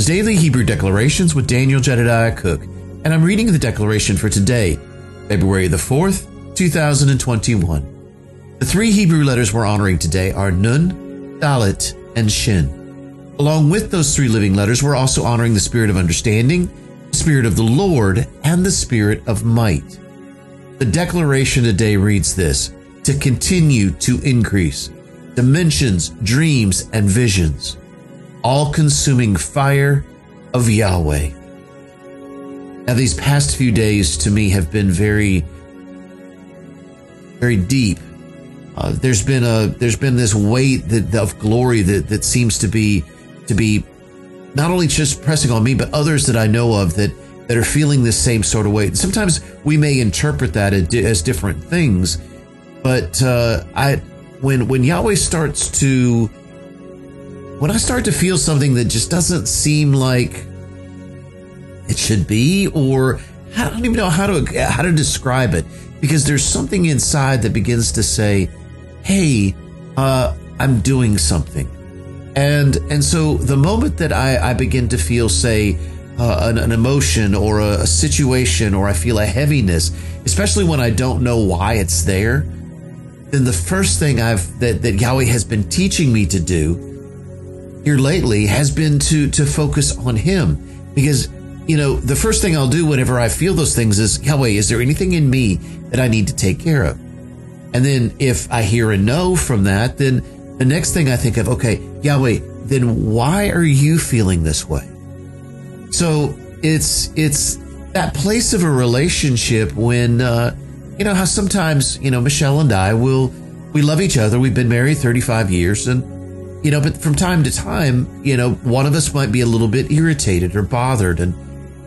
is Daily Hebrew Declarations with Daniel Jedediah Cook, and I'm reading the declaration for today, February the 4th, 2021. The three Hebrew letters we're honoring today are Nun, Dalet, and Shin. Along with those three living letters, we're also honoring the Spirit of understanding, the Spirit of the Lord, and the Spirit of might. The declaration today reads this to continue to increase dimensions, dreams, and visions all consuming fire of Yahweh. Now, these past few days to me have been very, very deep. Uh, there's been a there's been this weight that, of glory that that seems to be to be not only just pressing on me but others that I know of that that are feeling the same sort of weight. Sometimes we may interpret that as different things, but uh, I when when Yahweh starts to when I start to feel something that just doesn't seem like it should be, or I don't even know how to how to describe it, because there's something inside that begins to say, "Hey, uh, I'm doing something," and and so the moment that I, I begin to feel, say, uh, an, an, emotion or a, a situation, or I feel a heaviness, especially when I don't know why it's there, then the first thing I've that that Yahweh has been teaching me to do here lately has been to to focus on him. Because you know the first thing I'll do whenever I feel those things is Yahweh is there anything in me that I need to take care of? And then if I hear a no from that then the next thing I think of okay Yahweh then why are you feeling this way? So it's it's that place of a relationship when uh, you know how sometimes you know Michelle and I will we love each other. We've been married 35 years and you know, but from time to time, you know, one of us might be a little bit irritated or bothered, and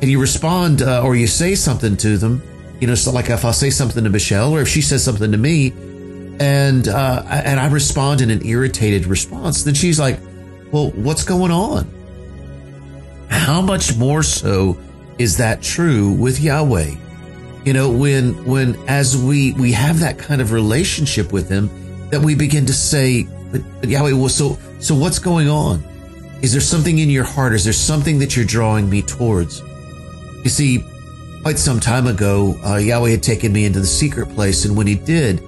and you respond uh, or you say something to them, you know, so like if I'll say something to Michelle or if she says something to me, and uh, and I respond in an irritated response, then she's like, "Well, what's going on?" How much more so is that true with Yahweh? You know, when when as we we have that kind of relationship with Him, that we begin to say, but, but Yahweh, well, so so what's going on? Is there something in your heart? Is there something that you're drawing me towards? You see, quite some time ago, uh, Yahweh had taken me into the secret place, and when He did,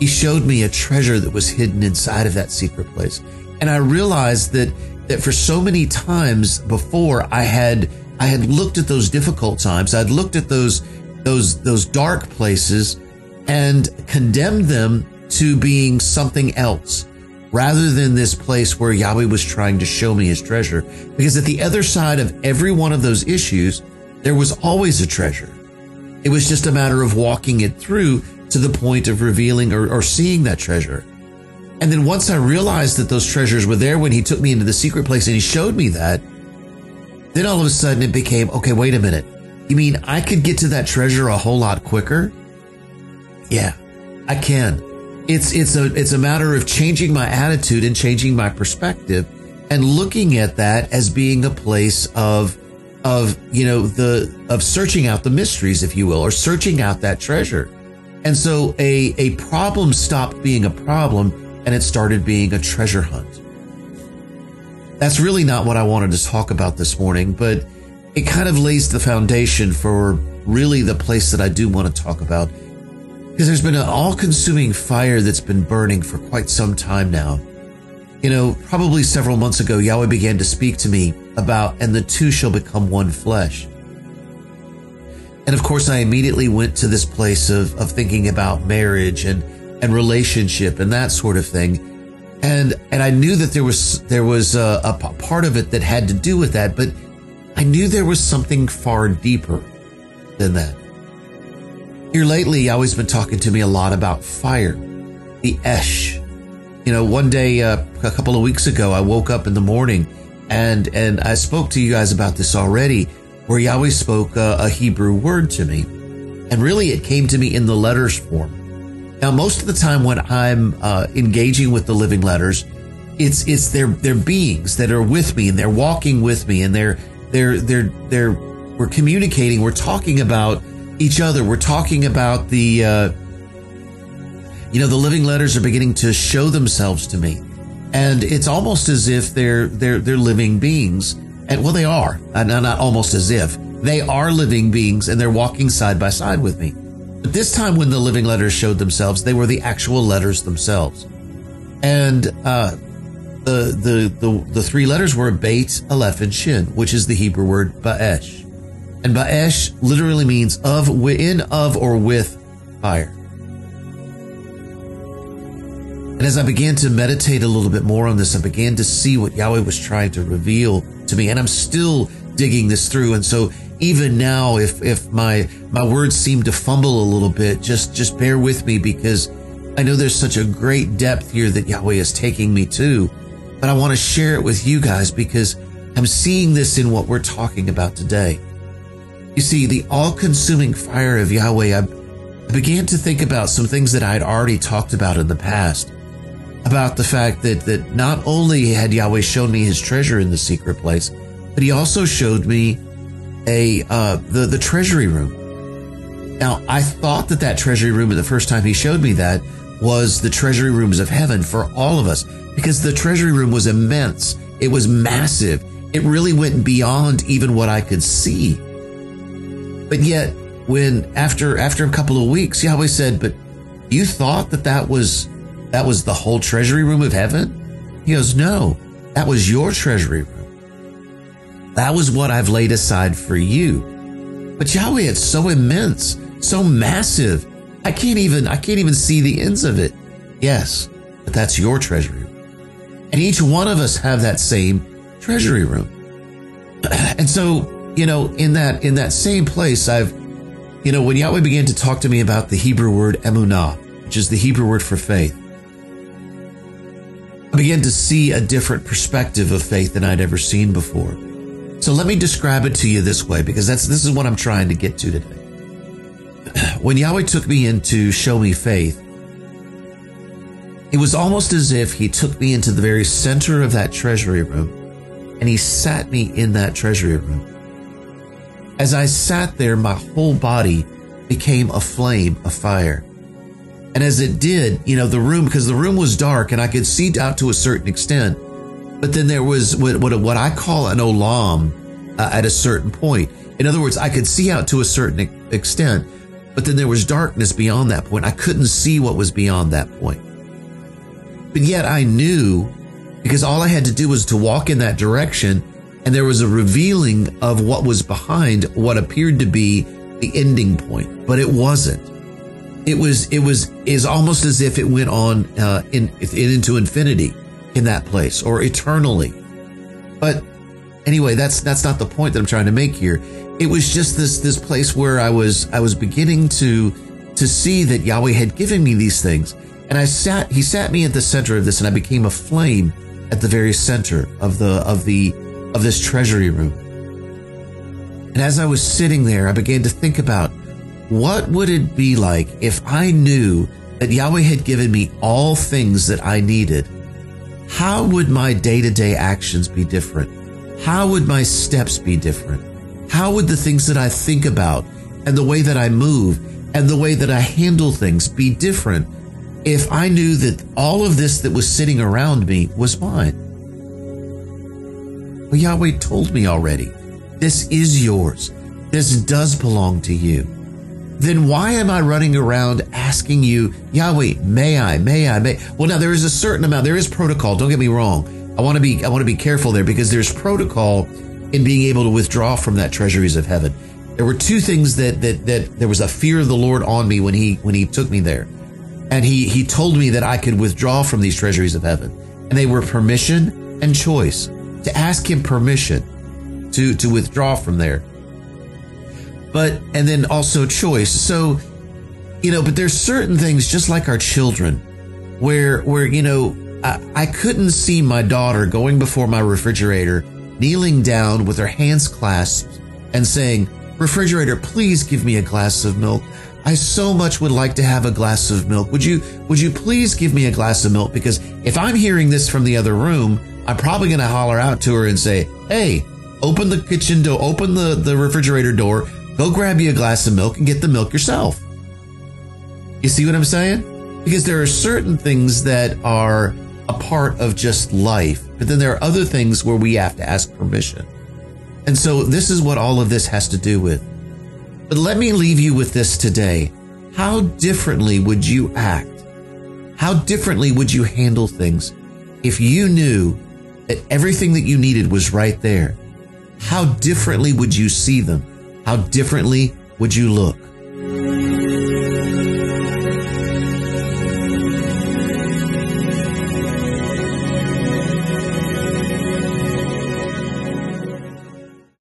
He showed me a treasure that was hidden inside of that secret place. And I realized that that for so many times before, I had I had looked at those difficult times, I'd looked at those those those dark places, and condemned them to being something else rather than this place where Yahweh was trying to show me his treasure. Because at the other side of every one of those issues, there was always a treasure. It was just a matter of walking it through to the point of revealing or, or seeing that treasure. And then once I realized that those treasures were there when he took me into the secret place and he showed me that, then all of a sudden it became, okay, wait a minute. You mean I could get to that treasure a whole lot quicker? Yeah, I can. It's it's a it's a matter of changing my attitude and changing my perspective and looking at that as being a place of of you know the of searching out the mysteries if you will or searching out that treasure. And so a a problem stopped being a problem and it started being a treasure hunt. That's really not what I wanted to talk about this morning, but it kind of lays the foundation for really the place that I do want to talk about because there's been an all consuming fire that's been burning for quite some time now. You know, probably several months ago, Yahweh began to speak to me about, and the two shall become one flesh. And of course, I immediately went to this place of, of thinking about marriage and, and relationship and that sort of thing. And, and I knew that there was, there was a, a part of it that had to do with that, but I knew there was something far deeper than that. Here lately, Yahweh's been talking to me a lot about fire, the Esh. You know, one day, uh, a couple of weeks ago, I woke up in the morning and, and I spoke to you guys about this already, where Yahweh spoke uh, a Hebrew word to me. And really, it came to me in the letters form. Now, most of the time when I'm uh, engaging with the living letters, it's it's their their beings that are with me and they're walking with me and they're they're they're they're we're communicating, we're talking about each other. We're talking about the, uh, you know, the living letters are beginning to show themselves to me. And it's almost as if they're, they're, they're living beings And well, they are, not, not almost as if. They are living beings and they're walking side by side with me. But this time when the living letters showed themselves, they were the actual letters themselves. And uh, the, the, the, the three letters were Beit, Aleph, and Shin, which is the Hebrew word Ba'esh. And Ba'esh literally means of, in, of, or with fire. And as I began to meditate a little bit more on this, I began to see what Yahweh was trying to reveal to me. And I'm still digging this through. And so even now, if, if my, my words seem to fumble a little bit, just, just bear with me because I know there's such a great depth here that Yahweh is taking me to, but I want to share it with you guys because I'm seeing this in what we're talking about today. You see, the all consuming fire of Yahweh, I began to think about some things that I had already talked about in the past. About the fact that, that not only had Yahweh shown me his treasure in the secret place, but he also showed me a, uh, the, the treasury room. Now, I thought that that treasury room, the first time he showed me that, was the treasury rooms of heaven for all of us because the treasury room was immense. It was massive. It really went beyond even what I could see. But yet, when after after a couple of weeks, Yahweh said, "But you thought that that was that was the whole treasury room of heaven?" He goes, "No, that was your treasury room. That was what I've laid aside for you." But Yahweh, it's so immense, so massive. I can't even I can't even see the ends of it. Yes, but that's your treasury. And each one of us have that same treasury room. And so, you know, in that in that same place, I've you know, when Yahweh began to talk to me about the Hebrew word emunah, which is the Hebrew word for faith, I began to see a different perspective of faith than I'd ever seen before. So let me describe it to you this way, because that's this is what I'm trying to get to today. When Yahweh took me in to show me faith, it was almost as if he took me into the very center of that treasury room and he sat me in that treasury room. As I sat there, my whole body became a flame of fire. And as it did, you know, the room, because the room was dark and I could see out to a certain extent, but then there was what, what, what I call an olam uh, at a certain point. In other words, I could see out to a certain extent, but then there was darkness beyond that point. I couldn't see what was beyond that point. But yet I knew because all I had to do was to walk in that direction and there was a revealing of what was behind what appeared to be the ending point, but it wasn't. It was, it was, is almost as if it went on, uh, in, in, into infinity in that place or eternally. But anyway, that's, that's not the point that I'm trying to make here. It was just this, this place where I was, I was beginning to, to see that Yahweh had given me these things and I sat, he sat me at the center of this and I became a flame at the very center of the, of the, of this treasury room. And as I was sitting there, I began to think about what would it be like if I knew that Yahweh had given me all things that I needed? How would my day to day actions be different? How would my steps be different? How would the things that I think about and the way that I move and the way that I handle things be different if I knew that all of this that was sitting around me was mine? Well, Yahweh told me already, this is yours. This does belong to you. Then why am I running around asking you, Yahweh, may I, may I, may? Well, now there is a certain amount, there is protocol. Don't get me wrong. I want to be, I want to be careful there because there's protocol in being able to withdraw from that treasuries of heaven. There were two things that, that, that there was a fear of the Lord on me when he, when he took me there. And he, he told me that I could withdraw from these treasuries of heaven. And they were permission and choice to ask him permission to, to withdraw from there. But, and then also choice. So, you know, but there's certain things just like our children where, where, you know, I, I couldn't see my daughter going before my refrigerator, kneeling down with her hands clasped and saying, refrigerator, please give me a glass of milk. I so much would like to have a glass of milk. Would you, would you please give me a glass of milk? Because if I'm hearing this from the other room, I'm probably going to holler out to her and say, Hey, open the kitchen door, open the, the refrigerator door, go grab you a glass of milk and get the milk yourself. You see what I'm saying? Because there are certain things that are a part of just life, but then there are other things where we have to ask permission. And so this is what all of this has to do with. But let me leave you with this today. How differently would you act? How differently would you handle things if you knew that everything that you needed was right there? How differently would you see them? How differently would you look?